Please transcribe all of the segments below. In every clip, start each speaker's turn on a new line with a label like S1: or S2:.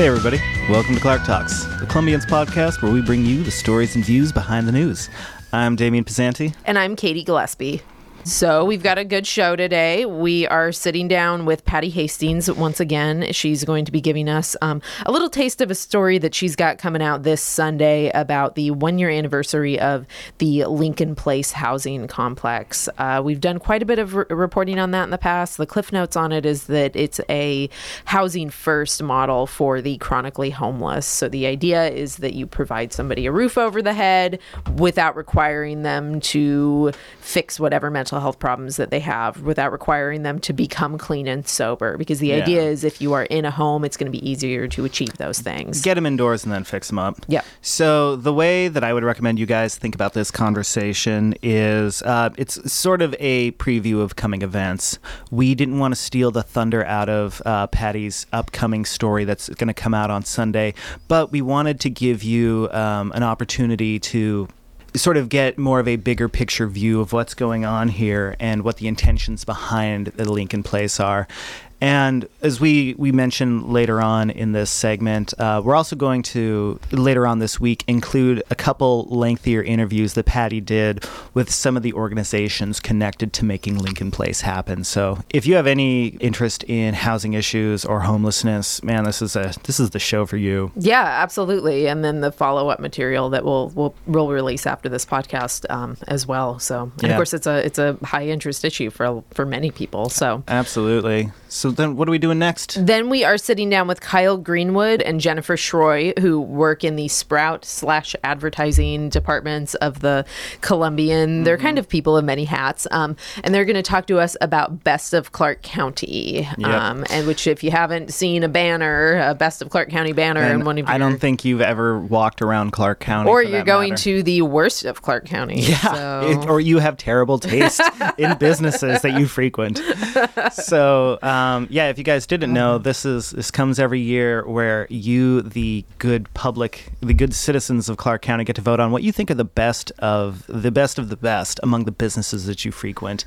S1: Hey, everybody. Welcome to Clark Talks, the Columbians podcast where we bring you the stories and views behind the news. I'm Damian Pisanti.
S2: And I'm Katie Gillespie. So we've got a good show today. We are sitting down with Patty Hastings once again. She's going to be giving us um, a little taste of a story that she's got coming out this Sunday about the one year anniversary of the Lincoln Place housing complex. Uh, we've done quite a bit of re- reporting on that in the past. The cliff notes on it is that it's a housing first model for the chronically homeless. So the idea is that you provide somebody a roof over the head without requiring them to fix whatever mental mental health problems that they have without requiring them to become clean and sober. Because the yeah. idea is if you are in a home, it's going to be easier to achieve those things.
S1: Get them indoors and then fix them up.
S2: Yeah.
S1: So the way that I would recommend you guys think about this conversation is uh, it's sort of a preview of coming events. We didn't want to steal the thunder out of uh, Patty's upcoming story that's going to come out on Sunday, but we wanted to give you um, an opportunity to sort of get more of a bigger picture view of what's going on here and what the intentions behind the Lincoln Place are. And as we, we mentioned later on in this segment, uh, we're also going to later on this week include a couple lengthier interviews that Patty did with some of the organizations connected to making Lincoln Place happen. So if you have any interest in housing issues or homelessness, man, this is a this is the show for you.
S2: Yeah, absolutely. And then the follow up material that we'll we'll we'll release after this podcast um, as well. So and yeah. of course it's a it's a high interest issue for for many people. So
S1: absolutely. So then what are we doing next?
S2: Then we are sitting down with Kyle Greenwood and Jennifer Schroy, who work in the Sprout slash advertising departments of the Columbian. Mm-hmm. They're kind of people of many hats. Um, and they're going to talk to us about Best of Clark County. Yep. Um, and which, if you haven't seen a banner, a Best of Clark County banner, and in one of your,
S1: I don't think you've ever walked around Clark County.
S2: Or you're going matter. to the worst of Clark County.
S1: Yeah. So. It, or you have terrible taste in businesses that you frequent. So, um, yeah, if you guys didn't know, mm-hmm. this is this comes every year where you, the good public, the good citizens of Clark County, get to vote on what you think are the best of the best of the best among the businesses that you frequent.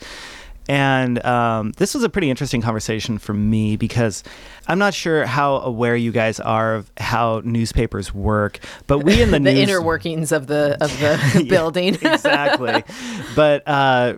S1: And um, this was a pretty interesting conversation for me because I'm not sure how aware you guys are of how newspapers work, but we in the,
S2: the
S1: news...
S2: inner workings of the of the building
S1: exactly. But uh,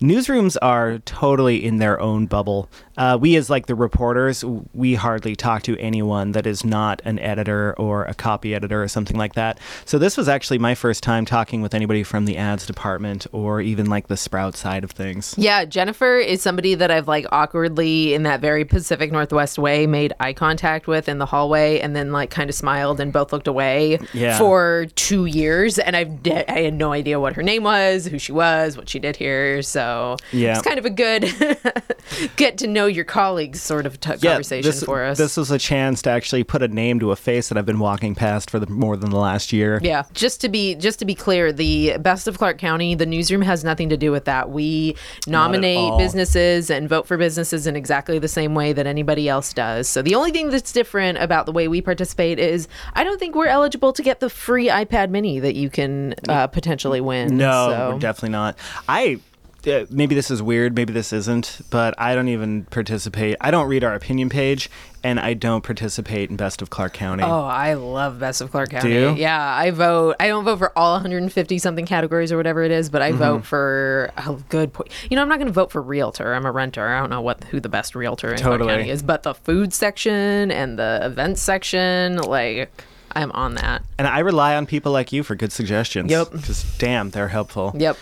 S1: newsrooms are totally in their own bubble. Uh, we, as like the reporters, we hardly talk to anyone that is not an editor or a copy editor or something like that. So this was actually my first time talking with anybody from the ads department or even like the Sprout side of things.
S2: Yeah, Jennifer is somebody that I've like awkwardly in that very Pacific Northwest way made eye contact with in the hallway and then like kind of smiled and both looked away yeah. for two years. And I've de- I had no idea what her name was, who she was, what she did here. So yeah. it's kind of a good get to know your colleagues sort of t- yeah, conversation
S1: this,
S2: for us.
S1: This was a chance to actually put a name to a face that I've been walking past for the, more than the last year.
S2: Yeah, just to be just to be clear, the best of Clark County, the newsroom has nothing to do with that. We nominate businesses and vote for businesses in exactly the same way that anybody else does does. So the only thing that's different about the way we participate is I don't think we're eligible to get the free iPad mini that you can uh, potentially win.
S1: No,
S2: so.
S1: definitely not. I uh, maybe this is weird, maybe this isn't, but I don't even participate. I don't read our opinion page, and I don't participate in Best of Clark County.
S2: Oh, I love Best of Clark County.
S1: Do you?
S2: Yeah, I vote. I don't vote for all 150 something categories or whatever it is, but I mm-hmm. vote for a good point. You know, I'm not going to vote for realtor. I'm a renter. I don't know what who the best realtor in totally. Clark County is, but the food section and the events section, like. I'm on that.
S1: And I rely on people like you for good suggestions.
S2: Yep.
S1: Because damn, they're helpful.
S2: Yep.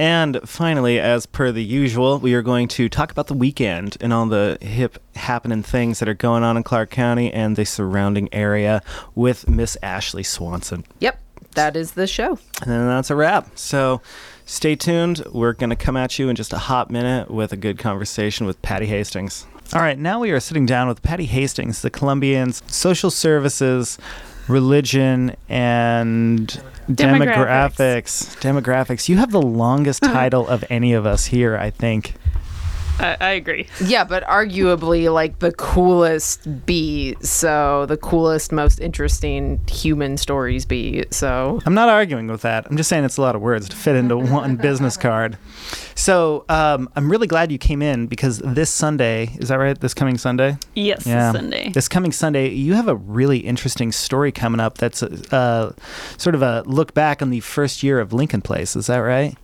S1: And finally, as per the usual, we are going to talk about the weekend and all the hip happening things that are going on in Clark County and the surrounding area with Miss Ashley Swanson.
S2: Yep, that is the show.
S1: And then that's a wrap. So stay tuned. We're going to come at you in just a hot minute with a good conversation with Patty Hastings. All right, now we are sitting down with Patty Hastings, the Columbian's social services religion and demographics. demographics. Demographics. You have the longest title of any of us here, I think.
S3: I, I agree.
S2: Yeah, but arguably like the coolest B. So the coolest, most interesting human stories B. So
S1: I'm not arguing with that. I'm just saying it's a lot of words to fit into one business card. So um, I'm really glad you came in because this Sunday, is that right? This coming Sunday?
S3: Yes, this Sunday.
S1: This coming Sunday, you have a really interesting story coming up that's uh, sort of a look back on the first year of Lincoln Place. Is that right?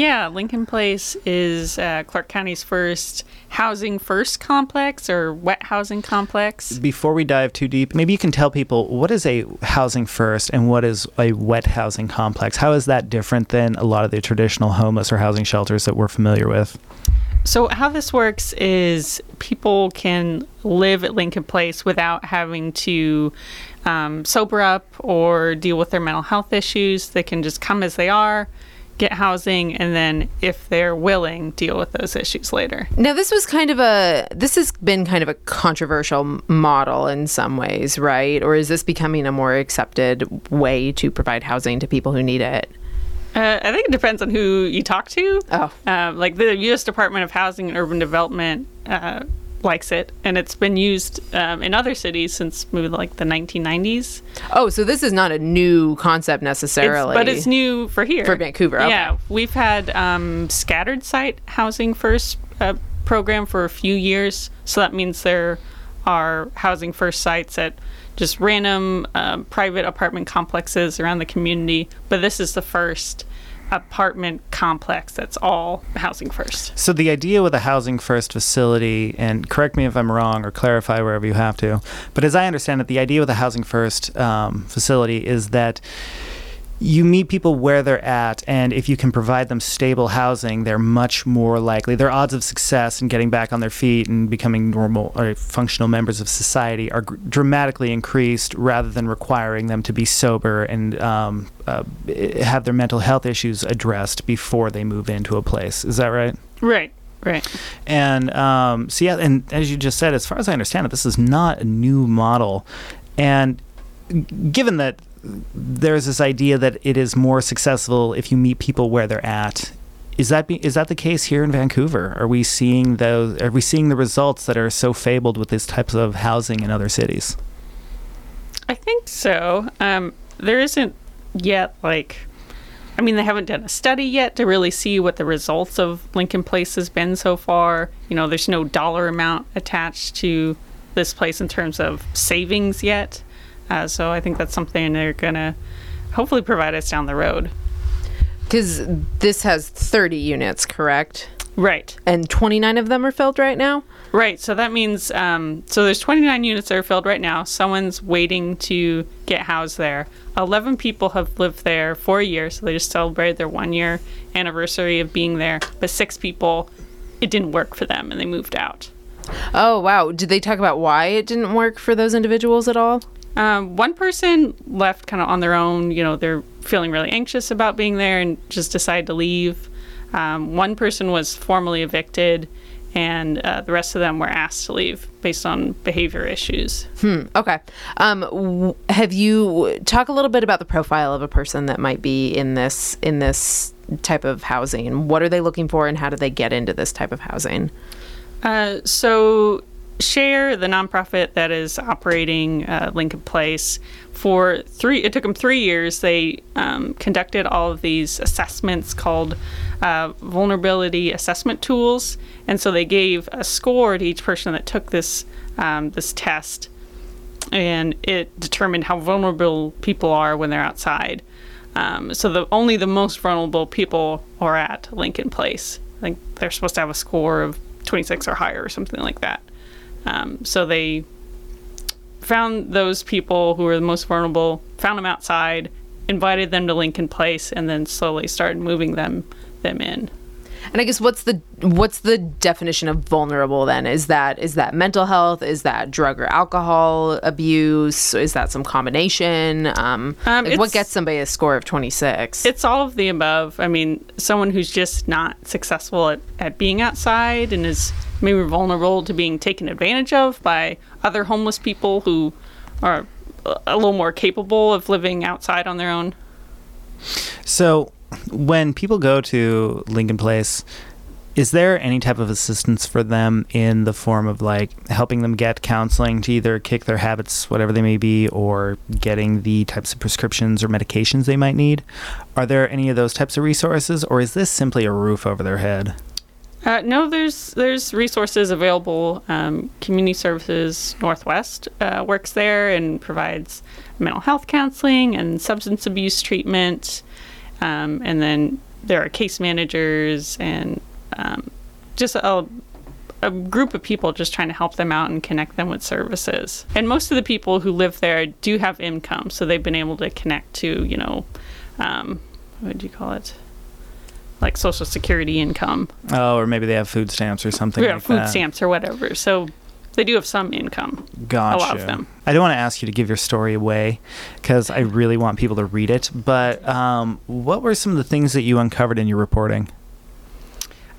S3: Yeah, Lincoln Place is uh, Clark County's first housing first complex or wet housing complex.
S1: Before we dive too deep, maybe you can tell people what is a housing first and what is a wet housing complex? How is that different than a lot of the traditional homeless or housing shelters that we're familiar with?
S3: So, how this works is people can live at Lincoln Place without having to um, sober up or deal with their mental health issues. They can just come as they are get housing and then if they're willing deal with those issues later
S2: now this was kind of a this has been kind of a controversial model in some ways right or is this becoming a more accepted way to provide housing to people who need it
S3: uh, I think it depends on who you talk to.
S2: Oh.
S3: Uh, like the U.S. Department of Housing and Urban Development uh, likes it, and it's been used um, in other cities since maybe like the 1990s.
S2: Oh, so this is not a new concept necessarily,
S3: it's, but it's new for here
S2: for Vancouver. Okay.
S3: Yeah, we've had um, scattered site housing first uh, program for a few years, so that means there are housing first sites at just random um, private apartment complexes around the community. But this is the first apartment complex that's all housing first.
S1: So the idea with a housing first facility, and correct me if I'm wrong or clarify wherever you have to, but as I understand it, the idea with a housing first um, facility is that you meet people where they're at, and if you can provide them stable housing, they're much more likely. Their odds of success in getting back on their feet and becoming normal or functional members of society are dramatically increased rather than requiring them to be sober and um, uh, have their mental health issues addressed before they move into a place. Is that right?
S3: Right. Right.
S1: And um, so, yeah, and as you just said, as far as I understand it, this is not a new model. And given that there's this idea that it is more successful if you meet people where they're at. Is that be, is that the case here in Vancouver? Are we seeing those? Are we seeing the results that are so fabled with these types of housing in other cities?
S3: I think so. Um, there isn't yet like, I mean, they haven't done a study yet to really see what the results of Lincoln Place has been so far. You know, there's no dollar amount attached to this place in terms of savings yet. Uh, so I think that's something they're going to hopefully provide us down the road.
S2: Because this has 30 units, correct?
S3: Right.
S2: And 29 of them are filled right now?
S3: Right. So that means, um, so there's 29 units that are filled right now. Someone's waiting to get housed there. 11 people have lived there for a year, so they just celebrated their one year anniversary of being there. But six people, it didn't work for them and they moved out.
S2: Oh, wow. Did they talk about why it didn't work for those individuals at all?
S3: Um, one person left kind of on their own. You know, they're feeling really anxious about being there and just decided to leave. Um, one person was formally evicted, and uh, the rest of them were asked to leave based on behavior issues.
S2: Hmm. Okay. Um, w- have you talk a little bit about the profile of a person that might be in this in this type of housing? What are they looking for, and how do they get into this type of housing?
S3: Uh, so Share, the nonprofit that is operating uh, Lincoln Place, for three, it took them three years. They um, conducted all of these assessments called uh, vulnerability assessment tools, and so they gave a score to each person that took this um, this test, and it determined how vulnerable people are when they're outside. Um, so the only the most vulnerable people are at Lincoln Place. I think they're supposed to have a score of 26 or higher or something like that. Um, so they found those people who were the most vulnerable, found them outside, invited them to Lincoln Place, and then slowly started moving them them in.
S2: And I guess what's the what's the definition of vulnerable then? Is that is that mental health? Is that drug or alcohol abuse? Is that some combination? Um, um, like what gets somebody a score of twenty six?
S3: It's all of the above. I mean, someone who's just not successful at, at being outside and is maybe vulnerable to being taken advantage of by other homeless people who are a little more capable of living outside on their own.
S1: So when people go to Lincoln Place, Is there any type of assistance for them in the form of like helping them get counseling to either kick their habits, whatever they may be, or getting the types of prescriptions or medications they might need? Are there any of those types of resources, or is this simply a roof over their head?
S3: Uh, no, there's there's resources available. Um, Community Services Northwest uh, works there and provides mental health counseling and substance abuse treatment, um, and then there are case managers and um, just a, a group of people just trying to help them out and connect them with services. And most of the people who live there do have income, so they've been able to connect to, you know, um, what do you call it? Like social security income.
S1: Oh, or maybe they have food stamps or something
S3: Yeah,
S1: like
S3: food
S1: that.
S3: stamps or whatever. So they do have some income.
S1: Gotcha.
S3: A lot of them.
S1: I don't want to ask you to give your story away because I really want people to read it. But um, what were some of the things that you uncovered in your reporting?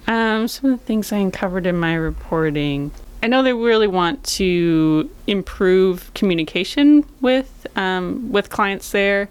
S3: Um, some of the things I uncovered in my reporting. I know they really want to improve communication with um, with clients there,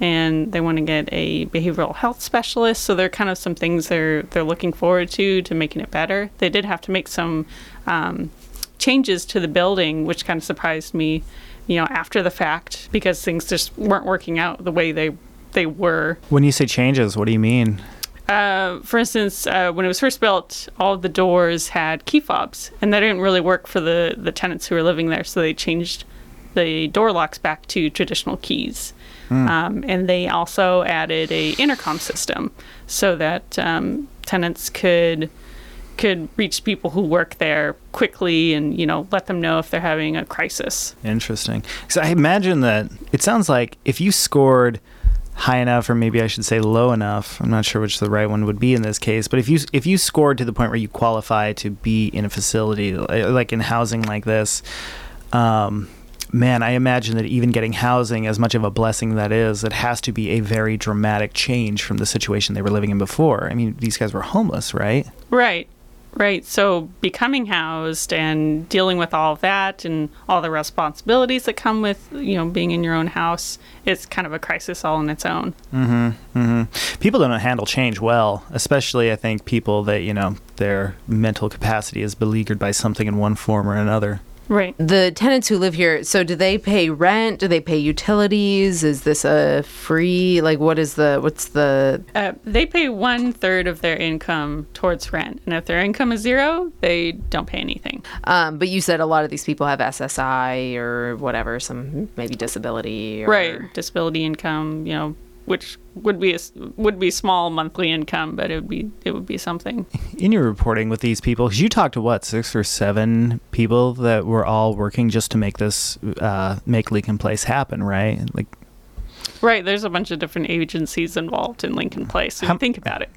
S3: and they want to get a behavioral health specialist. So there are kind of some things they're they're looking forward to to making it better. They did have to make some um, changes to the building, which kind of surprised me, you know, after the fact because things just weren't working out the way they they were.
S1: When you say changes, what do you mean?
S3: Uh, for instance, uh, when it was first built, all of the doors had key fobs, and that didn't really work for the, the tenants who were living there. So they changed the door locks back to traditional keys, um, and they also added a intercom system so that um, tenants could could reach people who work there quickly and you know let them know if they're having a crisis.
S1: Interesting. So I imagine that it sounds like if you scored high enough, or maybe I should say low enough. I'm not sure which the right one would be in this case. But if you if you scored to the point where you qualify to be in a facility like in housing like this, um, man, I imagine that even getting housing, as much of a blessing that is, it has to be a very dramatic change from the situation they were living in before. I mean, these guys were homeless, right?
S3: Right. Right. So becoming housed and dealing with all that and all the responsibilities that come with, you know, being in your own house, it's kind of a crisis all on its own.
S1: Mm-hmm. mm-hmm. People don't handle change well, especially I think people that you know their mental capacity is beleaguered by something in one form or another.
S3: Right.
S2: The tenants who live here, so do they pay rent? Do they pay utilities? Is this a free like what is the what's the
S3: Uh, they pay one third of their income towards rent. And if their income is zero, they don't pay anything.
S2: um but you said a lot of these people have SSI or whatever, some maybe disability or
S3: Right. Disability income, you know, which would be a, would be small monthly income, but it would be it would be something.
S1: In your reporting with these people, 'cause you talked to what six or seven people that were all working just to make this uh, make Lincoln Place happen, right? Like,
S3: Right. There's a bunch of different agencies involved in Lincoln Place. So
S1: How-
S3: think about it.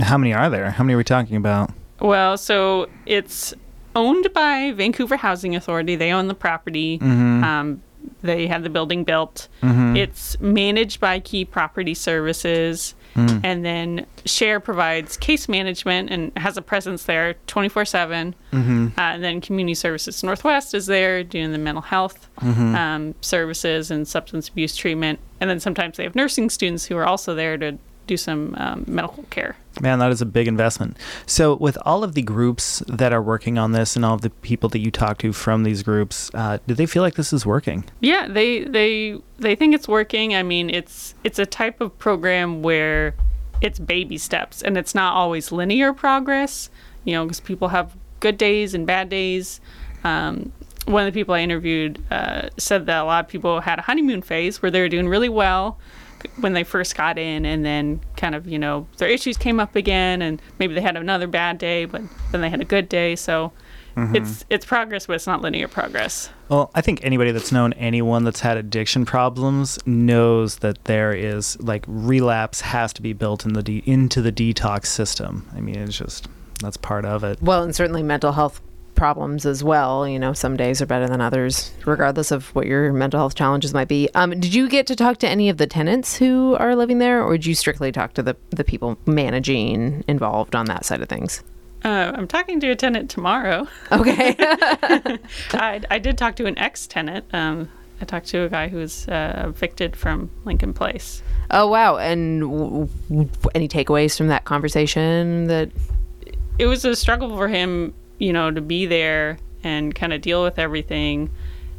S1: how many are there? How many are we talking about?
S3: Well, so it's owned by Vancouver Housing Authority. They own the property.
S1: Mm-hmm.
S3: Um, they had the building built. It's managed by Key Property Services.
S1: Mm.
S3: And then Share provides case management and has a presence there 24 7.
S1: Mm-hmm.
S3: Uh, and then Community Services Northwest is there doing the mental health
S1: Mm-hmm.
S3: um, services and substance abuse treatment. And then sometimes they have nursing students who are also there to do some um, medical care.
S1: Man, that is a big investment. So, with all of the groups that are working on this and all of the people that you talk to from these groups, uh, do they feel like this is working?
S3: Yeah, they they they think it's working. I mean, it's it's a type of program where it's baby steps and it's not always linear progress. You know, because people have good days and bad days. Um, one of the people I interviewed uh, said that a lot of people had a honeymoon phase where they were doing really well when they first got in, and then kind of you know their issues came up again, and maybe they had another bad day, but then they had a good day. So. Mm-hmm. It's it's progress, but it's not linear progress.
S1: Well, I think anybody that's known anyone that's had addiction problems knows that there is like relapse has to be built in the de- into the detox system. I mean, it's just that's part of it.
S2: well, and certainly mental health problems as well. You know, some days are better than others, regardless of what your mental health challenges might be. Um, did you get to talk to any of the tenants who are living there, or did you strictly talk to the the people managing involved on that side of things?
S3: Uh, I'm talking to a tenant tomorrow.
S2: Okay.
S3: I, I did talk to an ex tenant. Um, I talked to a guy who was uh, evicted from Lincoln Place.
S2: oh wow! And w- w- any takeaways from that conversation that
S3: it was a struggle for him, you know, to be there and kind of deal with everything.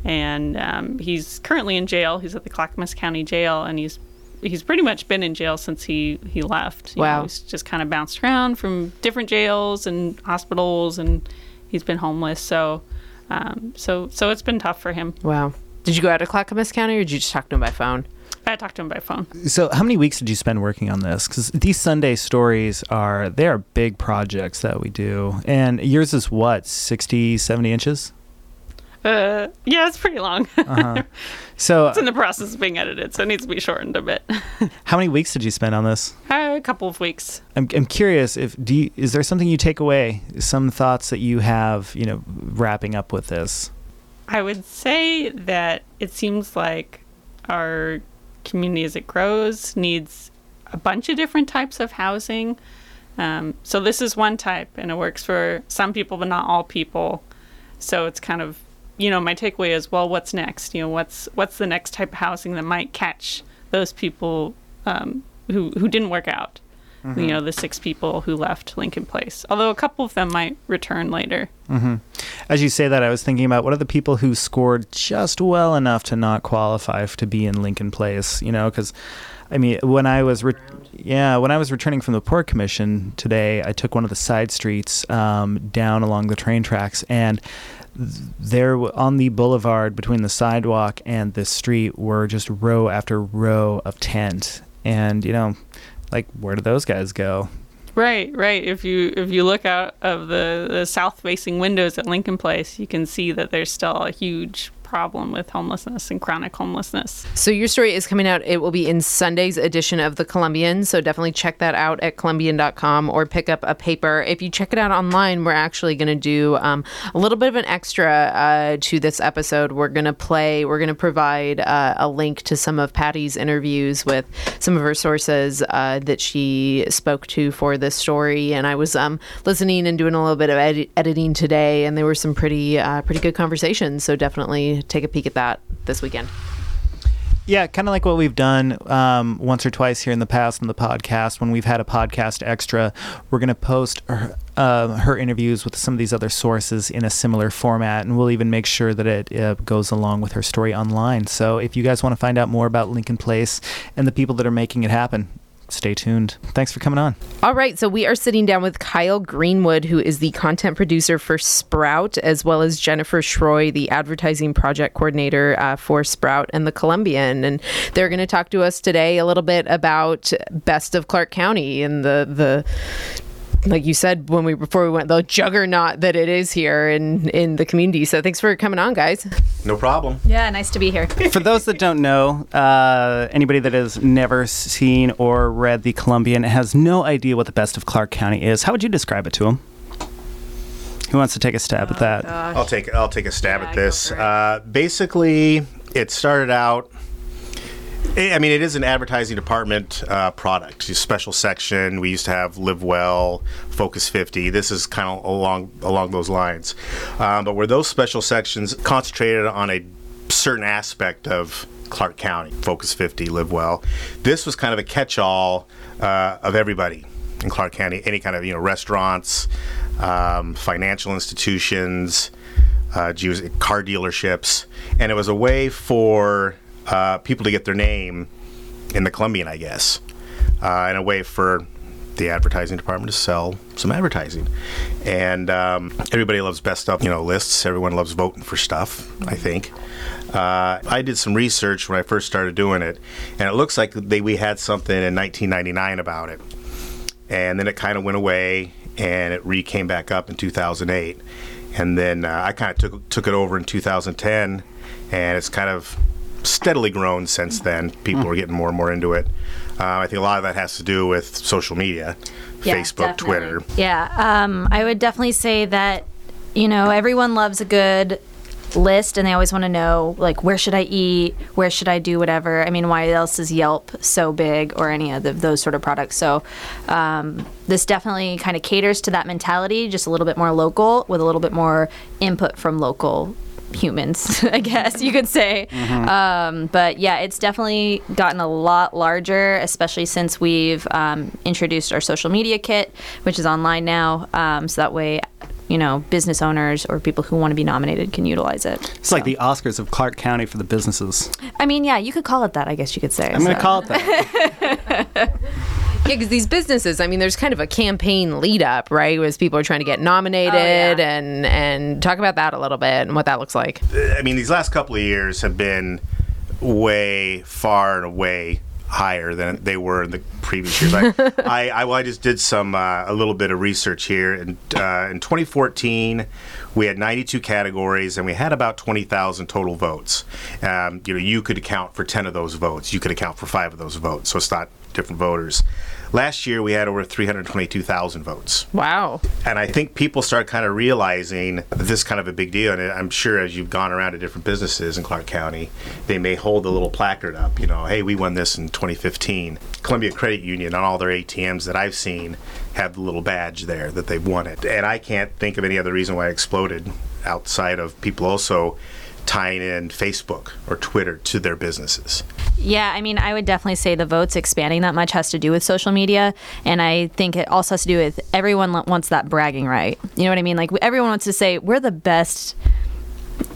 S3: And um, he's currently in jail. He's at the Clackamas County Jail, and he's he's pretty much been in jail since he he left. You
S2: Wow.
S3: know, he's just kind of bounced around from different jails and hospitals, and he's been homeless. So, um, so so it's been tough for him.
S2: Wow. Did you go out to Clackamas County or did you just talk to him by phone?
S3: I talked to him by phone.
S1: So, how many weeks did you spend working on this? Because these Sunday stories are they are big projects that we do, and yours is what 60, 70 inches.
S3: Uh, yeah, it's pretty long.
S1: Uh-huh. So,
S3: it's in the process of being edited, so it needs to be shortened a bit.
S1: how many weeks did you spend on this?
S3: Uh, a couple of weeks.
S1: I'm, I'm curious if do you, is there something you take away, some thoughts that you have, you know, wrapping up with this.
S3: I would say that it seems like our community as it grows needs a bunch of different types of housing. Um, so this is one type, and it works for some people, but not all people. So it's kind of, you know, my takeaway is, well, what's next? You know, what's what's the next type of housing that might catch those people um, who who didn't work out? You know, the six people who left Lincoln Place. Although a couple of them might return later.
S1: As you say that, I was thinking about what are the people who scored just well enough to not qualify to be in Lincoln Place. You know, because I mean, when I was re- yeah, when I was returning from the port commission today, I took one of the side streets um, down along the train tracks, and there on the boulevard between the sidewalk and the street were just row after row of tent, and you know, like where do those guys go?
S3: Right, right. If you if you look out of the, the south facing windows at Lincoln Place, you can see that there's still a huge problem with homelessness and chronic homelessness.
S2: So your story is coming out. It will be in Sunday's edition of the Columbian. So definitely check that out at Columbian.com or pick up a paper. If you check it out online, we're actually going to do um, a little bit of an extra uh, to this episode. We're going to play. We're going to provide uh, a link to some of Patty's interviews with some of her sources uh, that she spoke to for this story. And I was um, listening and doing a little bit of edi- editing today, and there were some pretty uh, pretty good conversations. So definitely take a peek at that this weekend.
S1: Yeah, kind of like what we've done um, once or twice here in the past in the podcast. When we've had a podcast extra, we're going to post her, uh, her interviews with some of these other sources in a similar format, and we'll even make sure that it uh, goes along with her story online. So if you guys want to find out more about Lincoln Place and the people that are making it happen, stay tuned. Thanks for coming on.
S2: All right, so we are sitting down with Kyle Greenwood, who is the content producer for Sprout, as well as Jennifer Schroy, the advertising project coordinator uh, for Sprout and the Columbian. And they're going to talk to us today a little bit about Best of Clark County and the the like you said when we before we went the juggernaut that it is here in in the community. So thanks for coming on, guys.
S4: No problem.
S5: Yeah, nice to be here.
S1: For those that don't know, uh, anybody that has never seen or read the Columbian has no idea what the best of Clark County is. How would you describe it to them? Who wants to take a stab at that?
S4: I'll take I'll take a stab
S5: Yeah,
S4: at this. Uh, basically, it started out. I mean, it is an advertising department uh, product. Special section. We used to have Live Well, Focus 50. This is kind of along along those lines. Um, but where those special sections concentrated on a certain aspect of Clark County, Focus 50, Live Well, this was kind of a catch-all uh, of everybody in Clark County. Any kind of you know restaurants, um, financial institutions, uh, car dealerships, and it was a way for uh, people to get their name in the Columbian, I guess, uh, a way for the advertising department to sell some advertising. And um, everybody loves best stuff, you know lists. Everyone loves voting for stuff. I think. Uh, I did some research when I first started doing it, and it looks like they, we had something in 1999 about it and then it kind of went away and it re came back up in 2008 and then uh, i kind of took took it over in 2010 and it's kind of steadily grown since then people are getting more and more into it uh, i think a lot of that has to do with social media
S5: Yeah,
S4: facebook
S5: definitely.
S4: twitter
S5: Yeah, um, I would definitely say that you know everyone loves a good list, and they always want to know like where should I eat, where should I do whatever. I mean, why else is Yelp so big or any of the, those sort of products? So um, this definitely kind of caters to that mentality, just a little bit more local with a little bit more input from local humans, I guess you could say. Um, but yeah, it's definitely gotten a lot larger, especially since we've um, introduced our social media kit, which is online now. Um, so that way, you know, business owners or people who want to be nominated can utilize it.
S1: It's like the Oscars of Clark County for the businesses.
S5: I mean, yeah, you could call it that. I guess you could say.
S1: I'm going to call it that.
S2: Yeah, because these businesses, I mean, there's kind of a campaign lead up, right? As people are trying to get nominated
S5: Oh, yeah.
S2: and and talk about that a little bit and what that looks like.
S4: I mean, these last couple of years have been way far and away higher than they were in the previous years. I, I, I, well, I just did some uh, a little bit of research here, and uh, in 2014, we had 92 categories, and we had about 20,000 total votes. Um, you know, you could account for 10 of those votes. You could account for five of those votes. So it's not different voters. Last year, we had over 322,000 votes.
S2: Wow.
S4: And I think people start kind of realizing this kind of a big deal. And I'm sure as you've gone around to different businesses in Clark County, they may hold a little placard up, you know, hey, we won this in 2015. Columbia Credit Union on all their ATMs that I've seen have the little badge there that they've won it. And I can't think of any other reason why it exploded outside of people also tying in Facebook or Twitter to their businesses.
S5: Yeah, I mean, I would definitely say the votes expanding that much has to do with social media, and I think it also has to do with everyone wants that bragging right. You know what I mean? Like everyone wants to say we're the best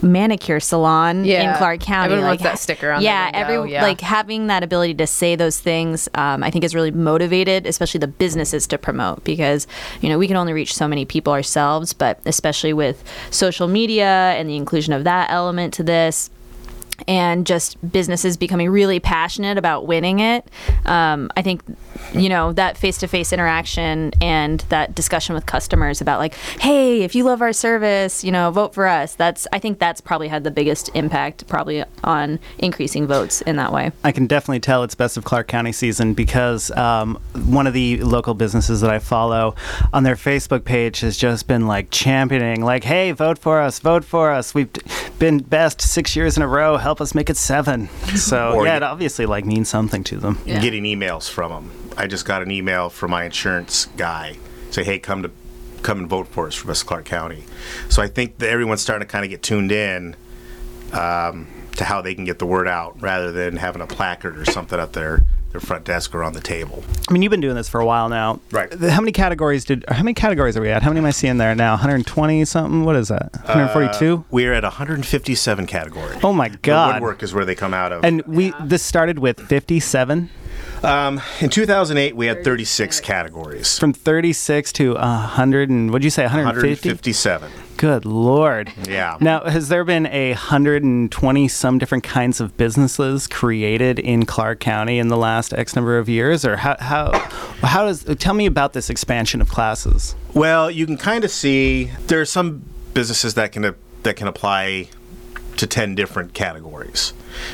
S5: manicure salon
S2: Yeah.
S5: in Clark County.
S2: Everyone
S5: like,
S2: that sticker on
S5: Yeah, every
S2: yeah.
S5: like having that ability to say those things, um, I think is really motivated, especially the businesses to promote because you know we can only reach so many people ourselves, but especially with social media and the inclusion of that element to this and just businesses becoming really passionate about winning it. Um, I think, you know, that face to face interaction and that discussion with customers about, like, hey, if you love our service, you know, vote for us. That's, I think that's probably had the biggest impact, probably on increasing votes in that way.
S1: I can definitely tell it's best of Clark County season because um, one of the local businesses that I follow on their Facebook page has just been like championing, like, "Hey, vote for us! Vote for us! We've been best six years in a row. Help us make it seven. So
S4: Or
S1: yeah, it obviously like means something to them.
S5: Yeah.
S4: getting emails from them. I just got an email from my insurance guy say, "Hey, come to come and vote for us for West Clark County." So I think that everyone's starting to kind of get tuned in um, to how they can get the word out rather than having a placard or something up their their front desk or on the table.
S1: I mean, you've been doing this for a while now.
S4: Right.
S1: How many categories did? How many categories are we at? How many am I seeing there now? 120 something. What is that? 142.
S4: We're at 157 categories.
S1: oh my
S4: The
S1: God.
S4: woodwork is where they come out of.
S1: And we this started with 57
S4: um, in 2008, we had 36 categories.
S1: from 36 to 100 and what'd you say 150?
S4: 157.
S1: Good lord.
S4: Yeah.
S1: Now, has there been a 120 some different kinds of businesses created in Clark County in the last X number of years or how how how does tell me about this expansion of classes?
S4: Well, you can kind of see there are some businesses that can that can apply to 10 different categories.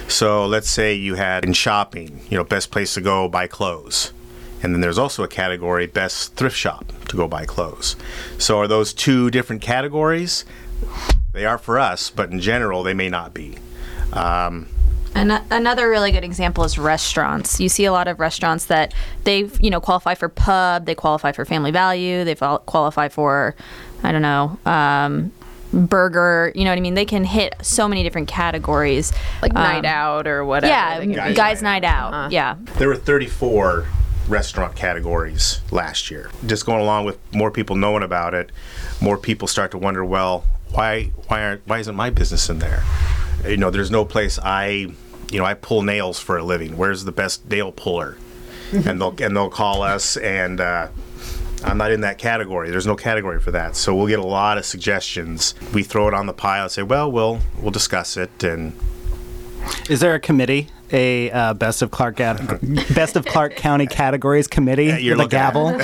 S4: So let's say you had in shopping, you know, best place to go buy clothes. And then there's also a category best thrift shop to go buy clothes. So are those two different categories? They are for us, but in general they may not be. Um,
S5: another really good example is restaurants. You see a lot of restaurants that they, you know, qualify for pub, they qualify for family value, they qualify for, I don't know, um, burger. You know what I mean? They can hit so many different categories,
S2: Like night
S5: Um,
S2: out or whatever.
S5: Yeah, guys,
S4: Guys'
S5: night,
S4: night
S5: out. Yeah,
S4: There were 34 restaurant categories last year. Just going along with more people knowing about it, more people start to wonder, well, why why aren't why isn't my business in there? You know, there's no place I you know, I pull nails for a living. Where's the best nail puller? and they'll and they'll call us and uh I'm not in that category. There's no category for that. So we'll get a lot of suggestions. We throw it on the pile and say, "Well, we'll we'll discuss it." And
S1: Is there a committee, a uh, best of Clark Cat- best of Clark County categories committee
S4: you're
S1: with a gavel?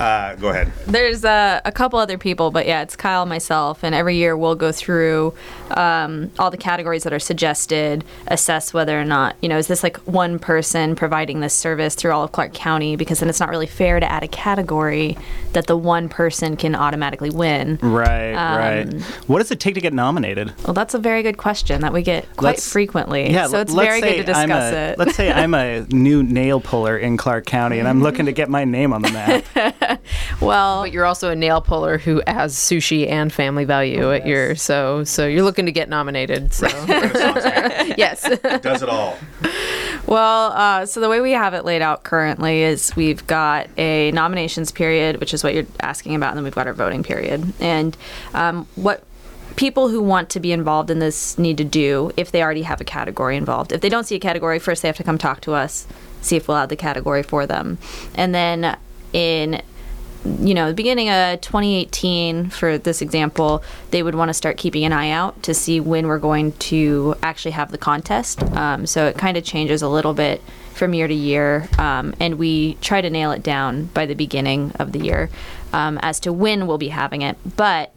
S4: uh, go ahead.
S5: There's uh, a couple other people, but yeah, it's Kyle, myself, and every year we'll go through um, all the categories that are suggested, assess whether or not, you know, is this like one person providing this service through all of Clark County? Because then it's not really fair to add a category that the one person can automatically win.
S1: right,
S5: Um,
S1: right. What does it take to get nominated?
S5: Well, that's a very good question that we get quite
S1: Let's-
S5: frequently. Category.
S1: Yeah,
S5: so it's
S1: let's
S5: very
S1: say
S5: good to
S1: I'm
S5: discuss
S1: a-
S5: it.
S1: Let's say I'm a new nail puller in Clark County, and I'm looking to get my name on the map.
S5: well,
S2: But you're also a nail puller who has sushi and family value at your so so you're looking to get nominated. So yes,
S4: Does it all.
S5: Well, uh, so the way we have it laid out currently is we've got a nominations period, which is what you're asking about, and then we've got our voting period. And um, what people who want to be involved in this need to do if they already have a category involved. If they don't see a category, first they have to come talk to us, see if we'll add the category for them. And then in you know, the beginning of 2018, for this example, they would want to start keeping an eye out to see when we're going to actually have the contest. Um, so it kind of changes a little bit from year to year, um, and we try to nail it down by the beginning of the year um, as to when we'll be having it. But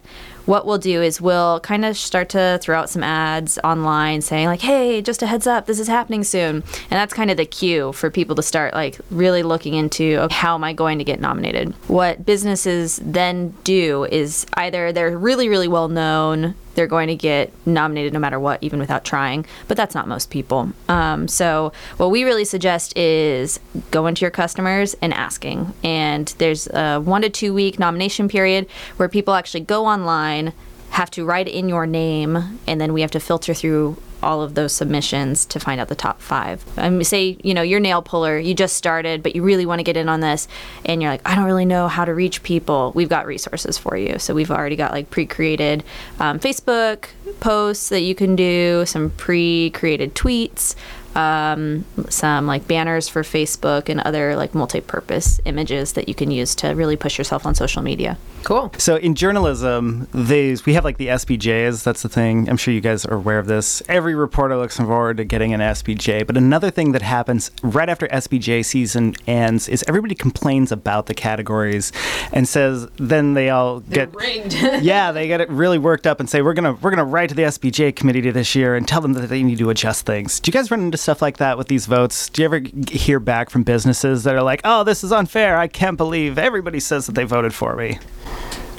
S5: what we'll do is we'll kind of start to throw out some ads online saying like hey just a heads up this is happening soon. And that's kind of the cue for people to start like really looking into okay, how am i going to get nominated? What businesses then do is either they're really really well known they're going to get nominated no matter what, even without trying. But that's not most people. Um, so what we really suggest is going to your customers and asking. And there's a one to two week nomination period where people actually go online, have to write in your name, and then we have to filter through all of those submissions to find out the top five. Um, say, you know, you're nail puller, you just started, but you really want to get in on this, and you're like, I don't really know how to reach people. We've got resources for you. So we've already got like pre created um, Facebook posts that you can do, some pre created tweets. Um, some like banners for Facebook and other like multi-purpose images that you can use to really push yourself on social media.
S2: cool.
S1: So in journalism, these we have like the SPJs. That's the thing. I'm sure you guys are aware of this. Every reporter looks forward to getting an SPJ. But another thing that happens right after SPJ season ends is everybody complains about the categories and says then they all get
S2: rigged.
S1: yeah they get it really worked up and say we're gonna we're gonna write to the SPJ committee this year and tell them that they need to adjust things. Do you guys run into stuff like that with these votes? Do you ever hear back from businesses that are like, oh this is unfair. I can't believe everybody says that they voted for me.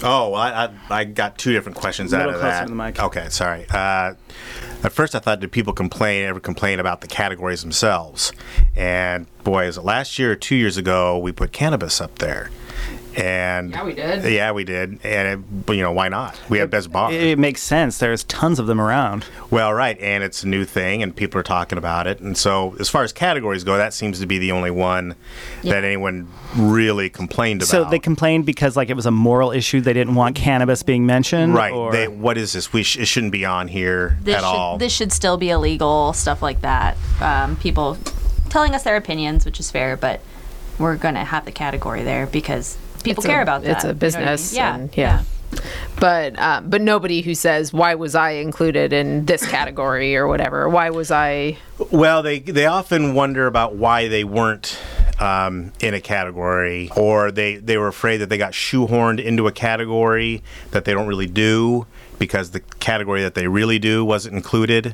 S4: Oh, I, I, I got two different questions out of that.
S1: to the mic.
S4: Okay, sorry. Uh, at first, I thought, did people complain ever complain about the categories themselves? And boy, is it last year or two years ago we put cannabis up there, and
S2: Yeah, we did.
S4: Yeah, we did. And it, but, you know why not? We have best bar.
S1: It makes sense. There's tons of them around.
S4: Well, right, and it's a new thing, and people are talking about it. And so, as far as categories go, that seems to be the only one that anyone really complained about.
S1: So they complained because like it was a moral issue. They didn't want cannabis being mentioned.
S4: right.
S1: Or,
S4: They, what is this? We sh- it shouldn't be on here
S5: this
S4: at
S5: should,
S4: all.
S5: This should still be illegal, stuff like that. Um, people telling us their opinions, which is fair, but we're going to have the category there because people
S2: It's
S5: care
S2: a-
S5: about that.
S2: it's a
S5: You know I mean?
S2: business
S5: Yeah,
S2: yeah. But uh, but nobody who says why was I included in this category or whatever. Why was I?
S4: Well, they they often wonder about why they weren't um, in a category, or they they were afraid that they got shoehorned into a category that they don't really do because the category that they really do wasn't included.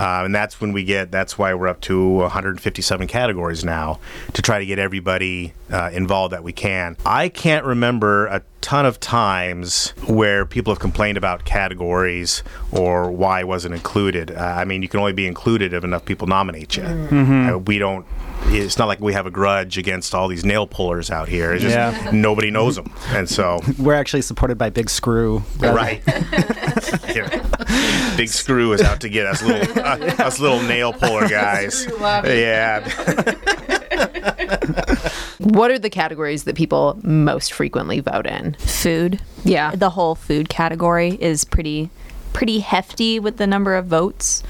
S4: Uh, and that's when we get. That's why we're up to 157 categories now to try to get everybody uh, involved that we can. I can't remember a ton of times where people have complained about categories or why it wasn't included. Uh, I mean, you can only be included if enough people nominate you. Uh, we don't. It's not like we have a grudge against all these nail pullers out here. It's just
S1: Yeah.
S4: nobody knows them, and so
S1: we're actually supported by Big Screw. rather-
S4: right. Yeah. Big Screw is out to get us little uh, us little nail puller guys. Yeah.
S2: What are the categories that people most frequently vote in?
S5: Food.
S2: Yeah.
S5: The whole food category is pretty pretty hefty with the number of votes.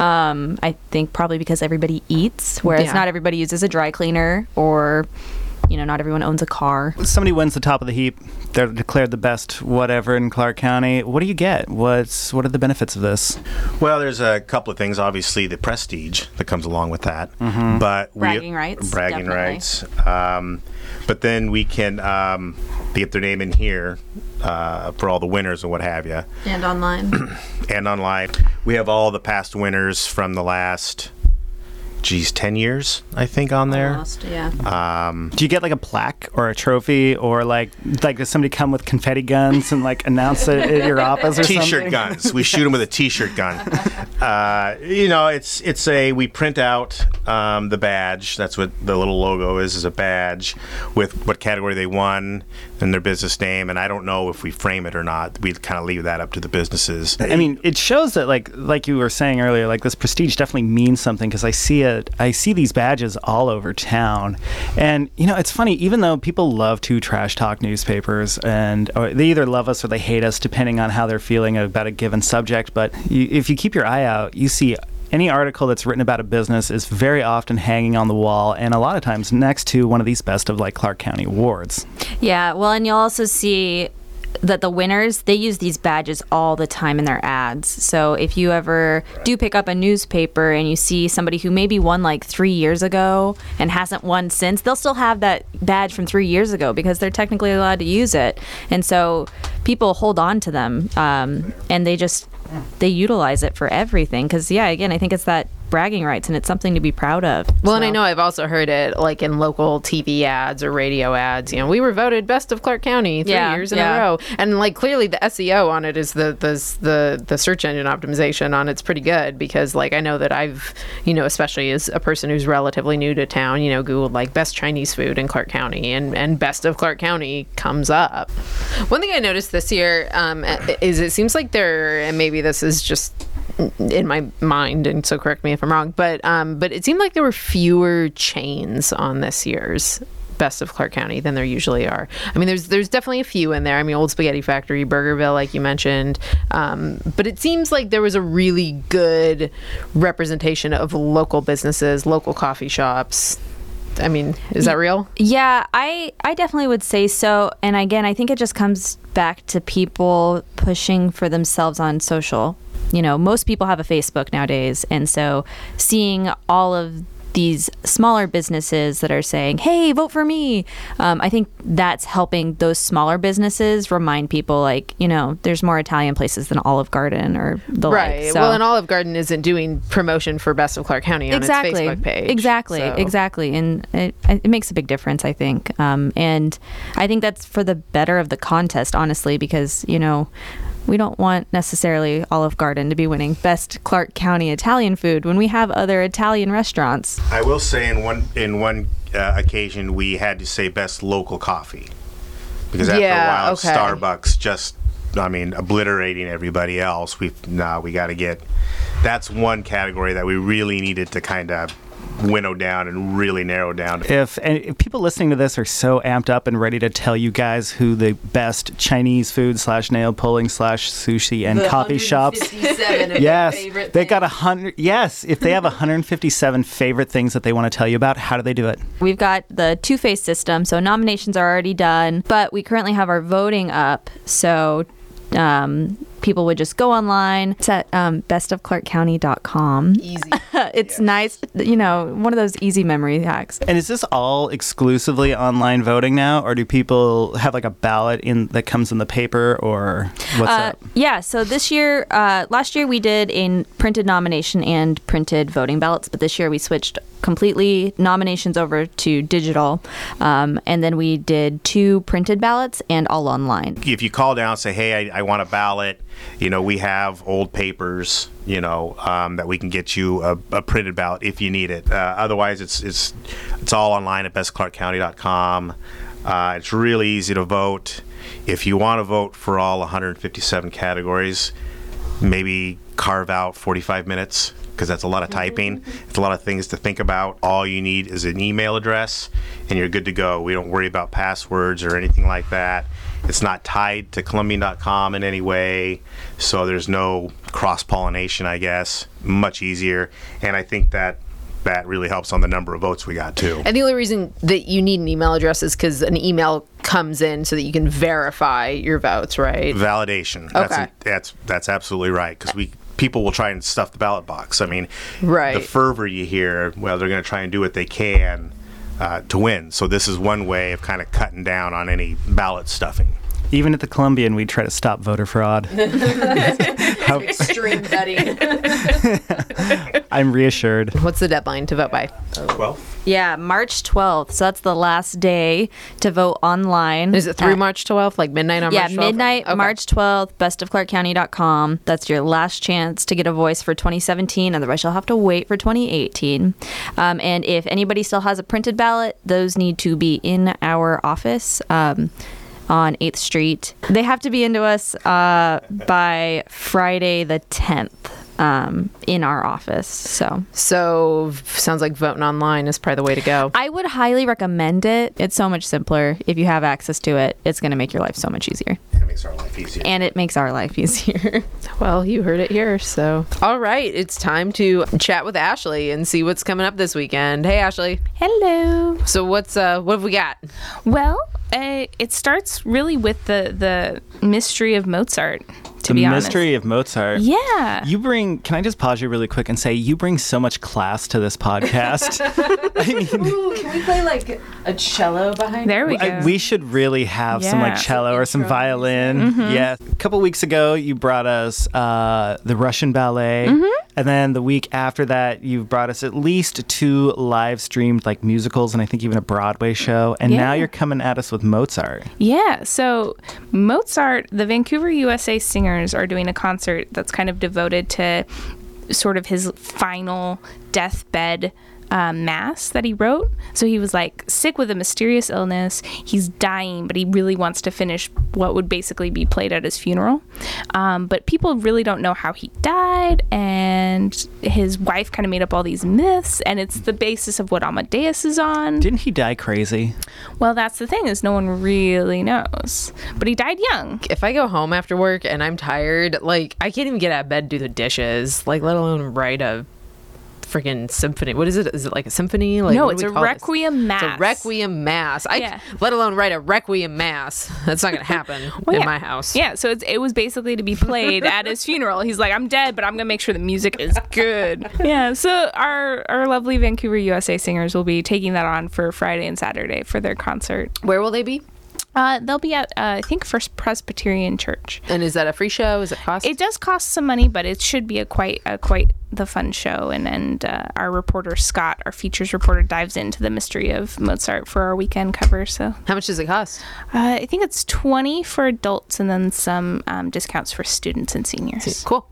S5: Um, I think probably because everybody eats, whereas
S2: Yeah.
S5: not everybody uses a dry cleaner or you know, not everyone owns a car.
S1: Somebody wins the top of the heap. They're declared the best whatever in Clark County. What do you get? What's what are the benefits of this?
S4: Well, there's a couple of things. Obviously, the prestige that comes along with that, but we-
S5: Bragging rights,
S4: bragging
S5: definitely.
S4: rights. Um, but then we can um, get their name in here uh, for all the winners and what have you.
S5: And online.
S4: and online. We have all the past winners from the last, geez, 10 years, I think, on there.
S5: Almost, yeah.
S4: Um,
S1: Do you get like a plaque or a trophy or like like does somebody come with confetti guns and like announce it at your office or
S4: T-shirt
S1: something?
S4: guns. We shoot them with a T-shirt gun. Uh, you know, it's it's a we print out um, the badge. That's what the little logo is is a badge with what category they won and their business name. And I don't know if we frame it or not. We kind of leave that up to the businesses.
S1: I mean, it shows that like like you were saying earlier, like this prestige definitely means something because I see it. I see these badges all over town, and you know, it's funny. Even though people love to trash talk newspapers, and they either love us or they hate us, depending on how they're feeling about a given subject. But you, if you keep your eye out, you see any article that's written about a business is very often hanging on the wall and a lot of times next to one of these best of like Clark County awards.
S5: Yeah, well, and you'll also see that the winners they use these badges all the time in their ads. So if you ever do pick up a newspaper and you see somebody who maybe won like three years ago and hasn't won since, they'll still have that badge from three years ago because they're technically allowed to use it. And so people hold on to them um, and they just they utilize it for everything. Because yeah, again, I think it's that bragging rights and it's something to be proud of.
S2: Well, and I know I've also heard it like in local TV ads or radio ads. You know, we were voted best of Clark County three
S5: Yeah,
S2: years in
S5: yeah.
S2: a row, and like clearly the SEO on it is the the the the search engine optimization on it's pretty good because like I know that I've you know especially as a person who's relatively new to town, you know, Googled like best Chinese food in Clark County, and and best of Clark County comes up. One thing I noticed this year um, is it seems like there, and maybe this is just in my mind, and so correct me if I'm wrong, but um, but it seemed like there were fewer chains on this year's Best of Clark County than there usually are. I mean, there's there's definitely a few in there. I mean, Old Spaghetti Factory, Burgerville, like you mentioned, um, but it seems like there was a really good representation of local businesses, local coffee shops. I mean, is that real?
S5: Yeah, I I definitely would say so. And again, I think it just comes back to people pushing for themselves on social. You know, most people have a Facebook nowadays, and so seeing all of these smaller businesses that are saying, "Hey, vote for me," um, I think that's helping those smaller businesses remind people, like, you know, there's more Italian places than Olive Garden or the
S2: Right.
S5: like. So-
S2: Well, and Olive Garden isn't doing promotion for Best of Clark County on
S5: exactly.
S2: its Facebook page.
S5: Exactly,
S2: so-
S5: exactly, and it, it makes a big difference, I think. Um, and I think that's for the better of the contest, honestly, because you know we don't want necessarily Olive Garden to be winning best Clark County Italian food when we have other Italian restaurants.
S4: I will say in one in one uh, occasion we had to say best local coffee because after
S2: Yeah,
S4: a while
S2: okay.
S4: Starbucks just I mean obliterating everybody else. We nah we got to get that's one category that we really needed to kind of winnow down and really narrow down.
S1: If, and if people listening to this are so amped up and ready to tell you guys who the best Chinese food slash nail pulling slash sushi and coffee shops yes they got a hundred yes if they have 157 favorite things that they want to tell you about how do they do it
S5: We've got the two phase system, so nominations are already done, but we currently have our voting up. So um, people would just go online. It's at um, bestofclarkcounty.com.
S2: Easy.
S5: it's nice, you know, one of those easy memory hacks.
S1: and is this all exclusively online voting now or do people have like a ballot in that comes in the paper or what's
S5: Uh,
S1: up
S5: yeah, so this year, uh, last year we did a printed nomination and printed voting ballots, but this year we switched completely nominations over to digital. Um, and then we did two printed ballots and all online.
S4: if you call down and say, "Hey, I, I want a ballot," you know, we have old papers, you know, um, that we can get you a, a printed ballot if you need it. Uh, otherwise, it's it's it's all online at bestclarkcounty.com. Uh, it's really easy to vote. If you want to vote for all 157 categories, maybe carve out 45 minutes because that's a lot of mm-hmm. typing. It's a lot of things to think about. All you need is an email address and you're good to go. We don't worry about passwords or anything like that. It's not tied to Columbian.com in any way, so there's no cross pollination, I guess. Much easier. And I think that that really helps on the number of votes we got too.
S2: And the only reason that you need an email address is because an email comes in so that you can verify your votes, right?
S4: validation. That's
S2: Okay.
S4: that's that's absolutely right because we people will try and stuff the ballot box. I mean,
S2: Right.
S4: The fervor you hear, well, they're going to try and do what they can uh, to win. So this is one way of kind of cutting down on any ballot stuffing.
S1: Even at the columbian we try to stop voter fraud How-
S2: Extreme betting.
S1: i'm reassured
S2: What's the deadline to vote by?
S4: Well,
S5: Yeah, March 12th. So that's the last day to vote online.
S2: Is it through
S5: at-
S2: March 12th, like midnight on
S5: Yeah,
S2: March 12th?
S5: midnight,
S2: Okay.
S5: March 12th, bestofclarkcounty.com. That's your last chance to get a voice for 2017. Otherwise, you'll have to wait for 2018. Um, and if anybody still has a printed ballot, those need to be in our office. Um, on 8th Street. They have to be into us uh, by Friday the 10th um, in our office. So
S2: So sounds like voting online is probably the way to go.
S5: I would highly recommend it. It's so much simpler. If you have access to it, it's going to make your life so much easier.
S4: It makes our life easier.
S5: And it makes our life easier.
S2: Well, you heard it here. So, all right, it's time to chat with Ashley and see what's coming up this weekend. Hey, Ashley.
S6: Hello.
S2: So what's uh what have we got?
S6: Well, uh, it starts really with the the mystery of Mozart. To
S1: the
S6: be honest,
S1: mystery of Mozart.
S6: Yeah.
S1: You bring. Can I just pause you really quick and say you bring so much class to this podcast? I mean,
S2: can we play like a cello behind?
S6: there we go.
S1: I- we should really have some like
S6: Yeah.
S1: cello or some violin. Yeah. A couple weeks ago, you brought us uh, the Russian ballet, and then the week after that, you've brought us at least two live streamed like musicals, and I think even a Broadway show. And now you're coming at us with Mozart.
S6: Yeah, so Mozart, the Vancouver USA Singers are doing a concert that's kind of devoted to sort of his final deathbed um, mass that he wrote. So he was like sick with a mysterious illness. He's dying, but he really wants to finish what would basically be played at his funeral. Um, but people really don't know how he died, and his wife kind of made up all these myths, and it's the basis of what Amadeus is on.
S1: Didn't he die crazy?
S6: Well, that's the thing is no one really knows. But he died young.
S2: If I go home after work and I'm tired, like I can't even get out of bed and do the dishes, like let alone write a freaking symphony. What is it? Is it like a symphony? Like
S6: no, it's a
S2: call this?
S6: requiem mass.
S2: It's a requiem mass. I
S6: Yeah.
S2: let alone write a requiem mass. That's not gonna happen
S6: Well,
S2: in
S6: yeah.
S2: my house.
S6: Yeah, so it's, it was basically to be played at his funeral. He's like, I'm dead, but I'm gonna make sure the music is good. yeah, so our our lovely Vancouver USA singers will be taking that on for Friday and Saturday for their concert.
S2: Where will they be?
S6: Uh, they'll be at uh, I think First Presbyterian Church.
S2: And is that a free show? Is it cost?
S6: It does cost some money, but it should be a quite a quite the fun show. And and uh, our reporter Scott, our features reporter, dives into the mystery of Mozart for our weekend cover. So
S2: How much does it cost?
S6: uh, I think it's twenty for adults, and then some um, discounts for students and seniors.
S2: Cool.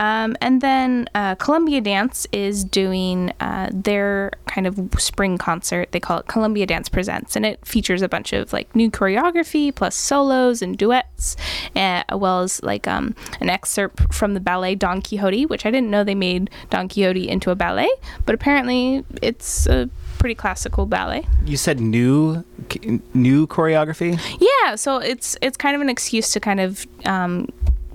S6: Um, and then uh, Columbia Dance is doing uh, their kind of spring concert. They call it Columbia Dance Presents, and it features a bunch of like new choreography plus solos and duets, uh, as well as like um, an excerpt from the ballet Don Quixote, which I didn't know they made Don Quixote into a ballet, but apparently it's a pretty classical ballet.
S1: You said new, new choreography.
S6: Yeah, so it's it's kind of an excuse to kind of um,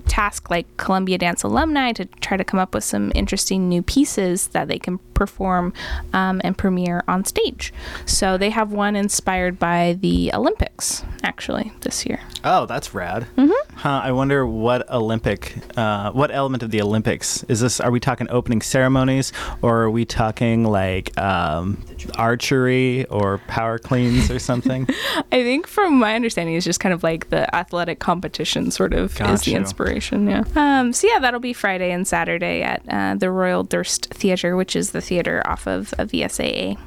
S6: task like Columbia Dance alumni to try to come up with some interesting new pieces that they can perform um, and premiere on stage. So they have one inspired by the Olympics actually this year.
S1: Oh, that's rad. Mm-hmm. Huh, I wonder what Olympic, uh, what element of the Olympics is this? Are we talking opening ceremonies, or are we talking like um, archery or power cleans or something?
S6: I think from my understanding it's just kind of like the athletic competition sort of is
S1: Got
S6: the inspiration. Yeah. Um, so yeah, that'll be Friday and Saturday at uh, the Royal Durst Theatre, which is the theater off of, of VSAA.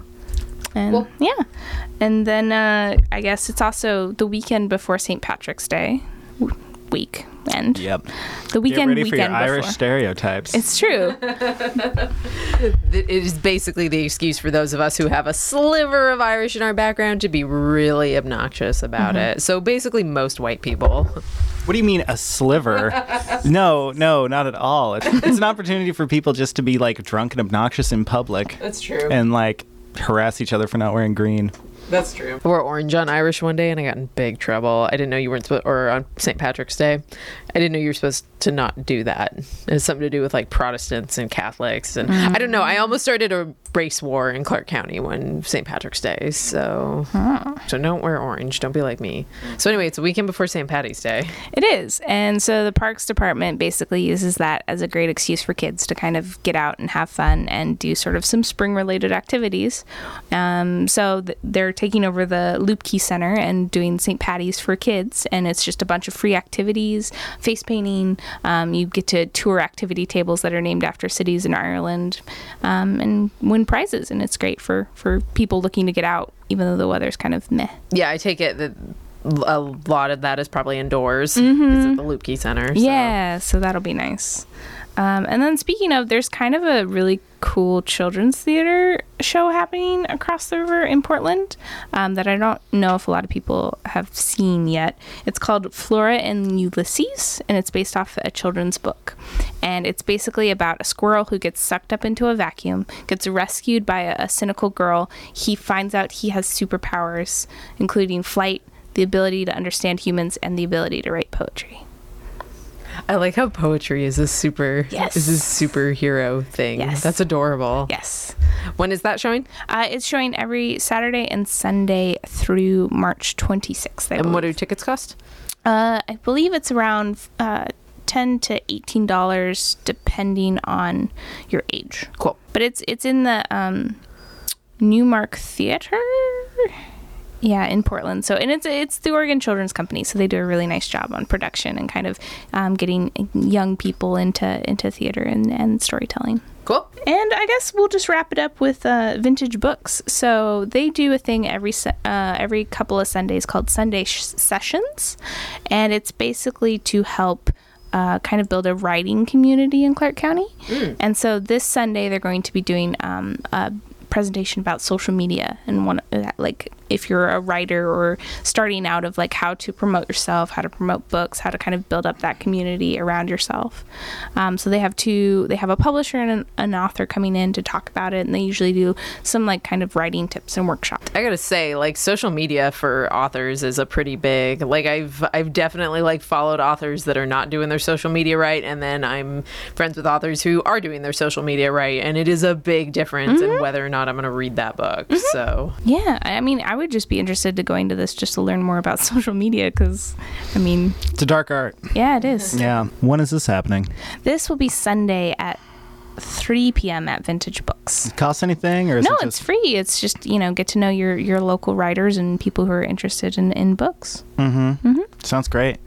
S6: And
S2: Cool.
S6: yeah, and then uh, I guess it's also the weekend before St. Patrick's Day w- week end.
S1: yep.
S6: The weekend
S1: Get
S6: weekend
S1: ready for your
S6: weekend
S1: Irish
S6: before.
S1: stereotypes.
S6: It's true.
S2: It is basically the excuse for those of us who have a sliver of Irish in our background to be really obnoxious about it. So basically, most white people.
S1: What do you mean a sliver? no, no, not at all. It's, it's an opportunity for people just to be like drunk and obnoxious in public
S2: That's true.
S1: and like harass each other for not wearing green.
S2: That's true. I wore orange on Irish one day and I got in big trouble. I didn't know you weren't supposed, or on St. Patrick's Day, I didn't know you were supposed to not do that. It has something to do with like Protestants and Catholics. And I don't know. I almost started a race war in Clark County when St. Patrick's Day. So, so don't wear orange. Don't be like me. So, anyway, it's a weekend before St. Patty's Day.
S6: It is. And so the Parks Department basically uses that as a great excuse for kids to kind of get out and have fun and do sort of some spring related activities. Um, so th- they're taking over the Luepke Center and doing St. Patty's for kids, and it's just a bunch of free activities, face painting. Um, you get to tour activity tables that are named after cities in Ireland, um, and win prizes, and it's great for for people looking to get out, even though the weather's kind of meh.
S2: Yeah, I take it that a lot of that is probably indoors. It's at the Luepke Center. so-
S6: Yeah, so that'll be nice. Um, and then speaking of, there's kind of a really cool children's theater show happening across the river in Portland um, that I don't know if a lot of people have seen yet. It's called Flora and Ulysses, and it's based off a children's book. And it's basically about a squirrel who gets sucked up into a vacuum, gets rescued by a, a cynical girl. He finds out he has superpowers, including flight, the ability to understand humans, and the ability to write poetry.
S2: I like how poetry is a super
S6: Yes.
S2: is a superhero thing.
S6: Yes.
S2: That's adorable.
S6: Yes.
S2: When is that showing?
S6: Uh, it's showing every Saturday and Sunday through March 26th. I
S2: And what do tickets cost?
S6: uh, I believe it's around uh, 10 to $18 depending on your age.
S2: Cool.
S6: But it's it's in the um, Newmark Theater. Yeah, in Portland. So, and it's it's the Oregon Children's Company, so they do a really nice job on production and kind of um, getting young people into into theater and, and storytelling.
S2: Cool.
S6: And I guess we'll just wrap it up with uh, vintage books. So they do a thing every uh, every couple of Sundays called Sunday sh- sessions, and it's basically to help. Uh, kind of build a writing community in Clark County, and so this Sunday they're going to be doing um, a presentation about social media and one like if you're a writer or starting out of like how to promote yourself how to promote books how to kind of build up that community around yourself um, so they have two they have a publisher and an, an author coming in to talk about it and they usually do some like kind of writing tips and workshops
S2: I gotta say, like social media for authors is a pretty big. Like I've I've definitely like followed authors that are not doing their social media right, and then I'm friends with authors who are doing their social media right, and it is a big difference in whether or not I'm gonna read that book. Mm-hmm. So
S6: yeah i I mean i would just be interested to go into this just to learn more about social media because i mean
S1: It's a dark art.
S6: yeah it is
S1: Yeah. When is this happening?
S6: this will be sunday at 3 p.m at vintage books
S1: Cost anything, or is
S6: no,
S1: it
S6: it's free. It's just you know get to know your your local writers and people who are interested in in books. Mm-hmm. mm-hmm.
S1: Sounds great.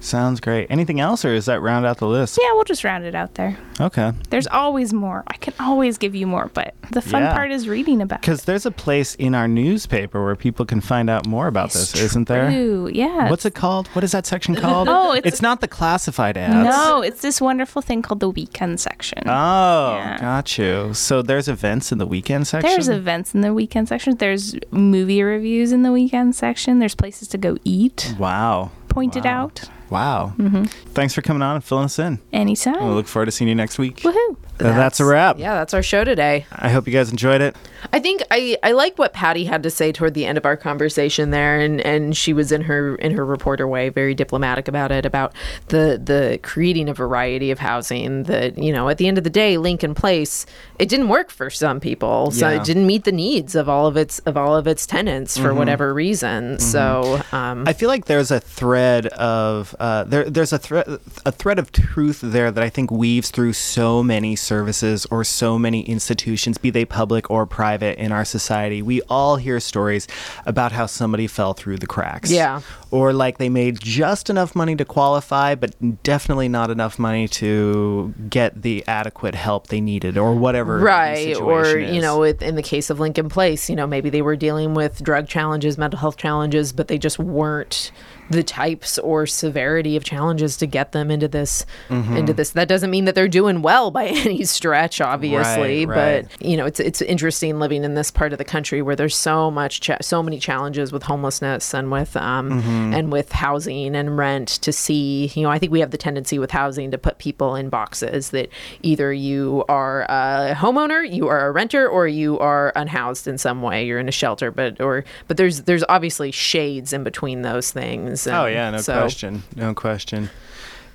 S1: Sounds great. Anything else, or is that round out the list?
S6: Yeah, we'll just round it out there.
S1: Okay.
S6: There's always more. I can always give you more, but the fun
S1: Yeah.
S6: part is reading about. it.
S1: Because there's a place in our newspaper where people can find out more about
S6: It's
S1: this, isn't there?
S6: True. Yeah.
S1: What's it called? What is that section called?
S6: Oh, it's-
S1: not the classified ads.
S6: No, it's this wonderful thing called the weekend section.
S1: Oh, Oh,
S6: yeah.
S1: got you. So there's events in the weekend section.
S6: There's events in the weekend section. There's movie reviews in the weekend section. There's places to go eat.
S1: Wow.
S6: Pointed
S1: Wow.
S6: out
S1: Wow. Mm-hmm. Thanks for coming on and filling us in.
S6: anytime.
S1: We look forward to seeing you next week.
S6: Woohoo!
S1: Uh, that's a wrap.
S2: yeah, that's our show today.
S1: I hope you guys enjoyed it.
S2: I think I, I like what Patty had to say toward the end of our conversation there, and, and she was in her in her reporter way very diplomatic about it about the the creating a variety of housing. That you know at the end of the day, Lincoln Place it didn't work for some people, so
S1: Yeah.
S2: it didn't meet the needs of all of its of all of its tenants for whatever reason. So um,
S1: I feel like there's a thread of uh, there. There's a thread a thread of truth there that I think weaves through so many services or so many institutions, be they public or private, in our society. We all hear stories about how somebody fell through the cracks.
S2: Yeah.
S1: Or like they made just enough money to qualify, but definitely not enough money to get the adequate help they needed, or whatever.
S2: right or
S1: situation
S2: you know with, in the case of lincoln place you know maybe they were dealing with drug challenges mental health challenges but they just weren't the types or severity of challenges to get them into this
S1: Mm-hmm.
S2: into this that doesn't mean that they're doing well by any stretch obviously
S1: Right, right.
S2: but you know it's it's interesting living in this part of the country where there's so much cha- so many challenges with homelessness and with um
S1: Mm-hmm.
S2: And with housing and rent to see you know I think we have the tendency with housing to put people in boxes that either you are a homeowner you are a renter or you are unhoused in some way you're in a shelter but or but there's there's obviously shades in between those things
S1: Oh yeah, no
S2: so-
S1: question, no question.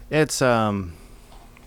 S1: It's um,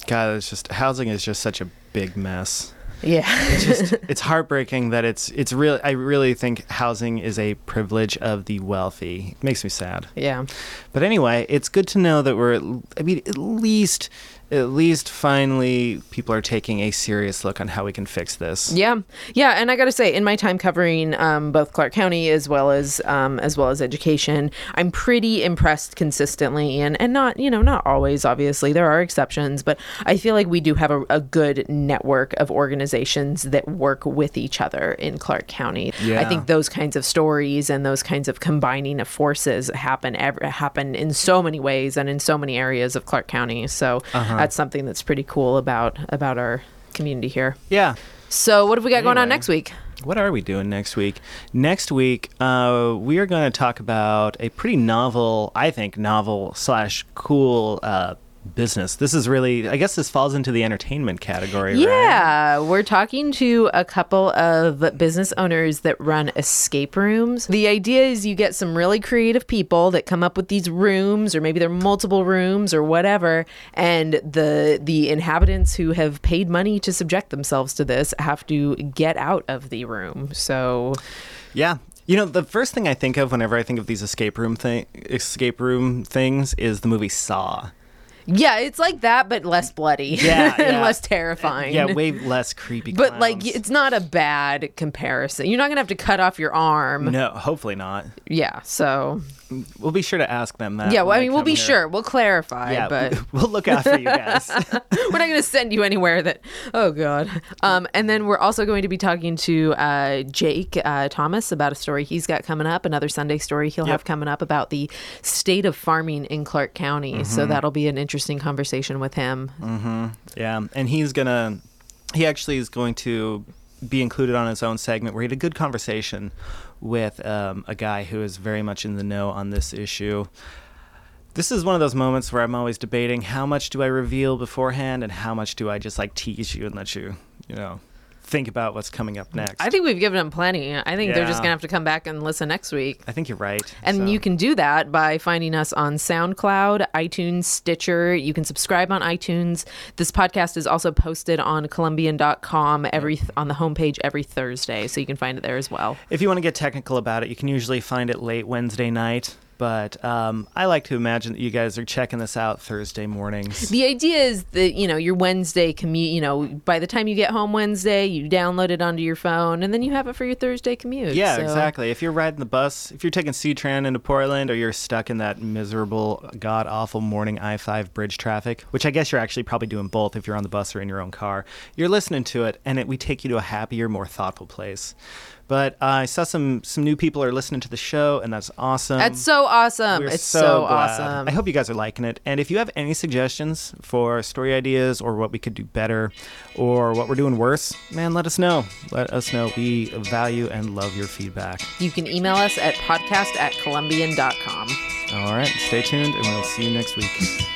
S1: God, it's just housing is just such a big mess.
S2: Yeah
S1: Just it's heartbreaking that it's it's really I really think housing is a privilege of the wealthy. It makes me sad.
S2: yeah
S1: But anyway, it's good to know that we're. I mean, at least at least finally people are taking a serious look on how we can fix this.
S2: Yeah, yeah, and I got to say, in my time covering um, both Clark County as well as um, as well as education, I'm pretty impressed consistently, and and not you know not always. Obviously, there are exceptions, but I feel like we do have a, a good network of organizations that work with each other in Clark County.
S1: Yeah.
S2: I think those kinds of stories and those kinds of combining of forces happen ev- happen in so many ways and in so many areas of Clark County. So that's something that's pretty cool about about our community here.
S1: Yeah.
S2: So what have we got going on next week?
S1: What are we doing next week? Next week, uh, we are going to talk about a pretty novel, I think, novel slash cool uh, business. This is really, I guess, this falls into the entertainment category. right?
S2: Yeah, we're talking to a couple of business owners that run escape rooms. The idea is you get some really creative people that come up with these rooms or maybe they're multiple rooms or whatever and the the inhabitants who have paid money to subject themselves to this have to get out of the room. So
S1: Yeah. You know, the first thing I think of whenever I think of these escape room thing, escape room things, is the movie Saw.
S2: Yeah, it's like that but less bloody.
S1: Yeah,
S2: and
S1: yeah.
S2: less terrifying.
S1: Yeah, way less creepy.
S2: but like it's not a bad comparison. You're not going to have to cut off your arm.
S1: no, hopefully not.
S2: Yeah, so
S1: We'll be sure to ask them that.
S2: Yeah, well, I mean, we'll be
S1: here.
S2: sure. We'll clarify,
S1: Yeah,
S2: but
S1: we'll look after you guys.
S2: we're not going to send you anywhere that. Oh God. Um, and then we're also going to be talking to uh, Jake uh, Thomas about a story he's got coming up. Another Sunday story he'll have coming up about the state of farming in Clark County.
S1: Mm-hmm.
S2: So that'll be an interesting conversation with him.
S1: Yeah, and he's gonna. He actually is going to be included on his own segment where he had a good conversation with um, a guy who is very much in the know on this issue. This is one of those moments where I'm always debating how much do I reveal beforehand and how much do I just like tease you and let you, you know, think about what's coming up next.
S2: I think we've given them plenty. I think they're just going to have to come back and listen next week.
S1: I think you're right.
S2: And
S1: so-
S2: you can do that by finding us on SoundCloud, iTunes, Stitcher. You can subscribe on iTunes. This podcast is also posted on Columbian.com every on the homepage every Thursday, so you can find it there as well.
S1: If you want to get technical about it, you can usually find it late Wednesday night. But um, I like to imagine that you guys are checking this out Thursday mornings.
S2: The idea is that you know your Wednesday commute. You know, by the time you get home Wednesday, you download it onto your phone, and then you have it for your Thursday commute.
S1: Yeah,
S2: So-
S1: exactly. If you're riding the bus, if you're taking C-Tran into Portland, or you're stuck in that miserable, god-awful morning I-5 bridge traffic, which I guess you're actually probably doing both if you're on the bus or in your own car, you're listening to it, and it, we take you to a happier, more thoughtful place. But uh, I saw some some new people are listening to the show, and that's awesome.
S2: That's so awesome.
S1: We're
S2: it's
S1: so,
S2: so, awesome.
S1: I hope you guys are liking it. And if you have any suggestions for story ideas or what we could do better or what we're doing worse, man, let us know. Let us know. We value and love your feedback.
S2: you can email us at podcast at columbian.com.
S1: All right, stay tuned, and we'll see you next week.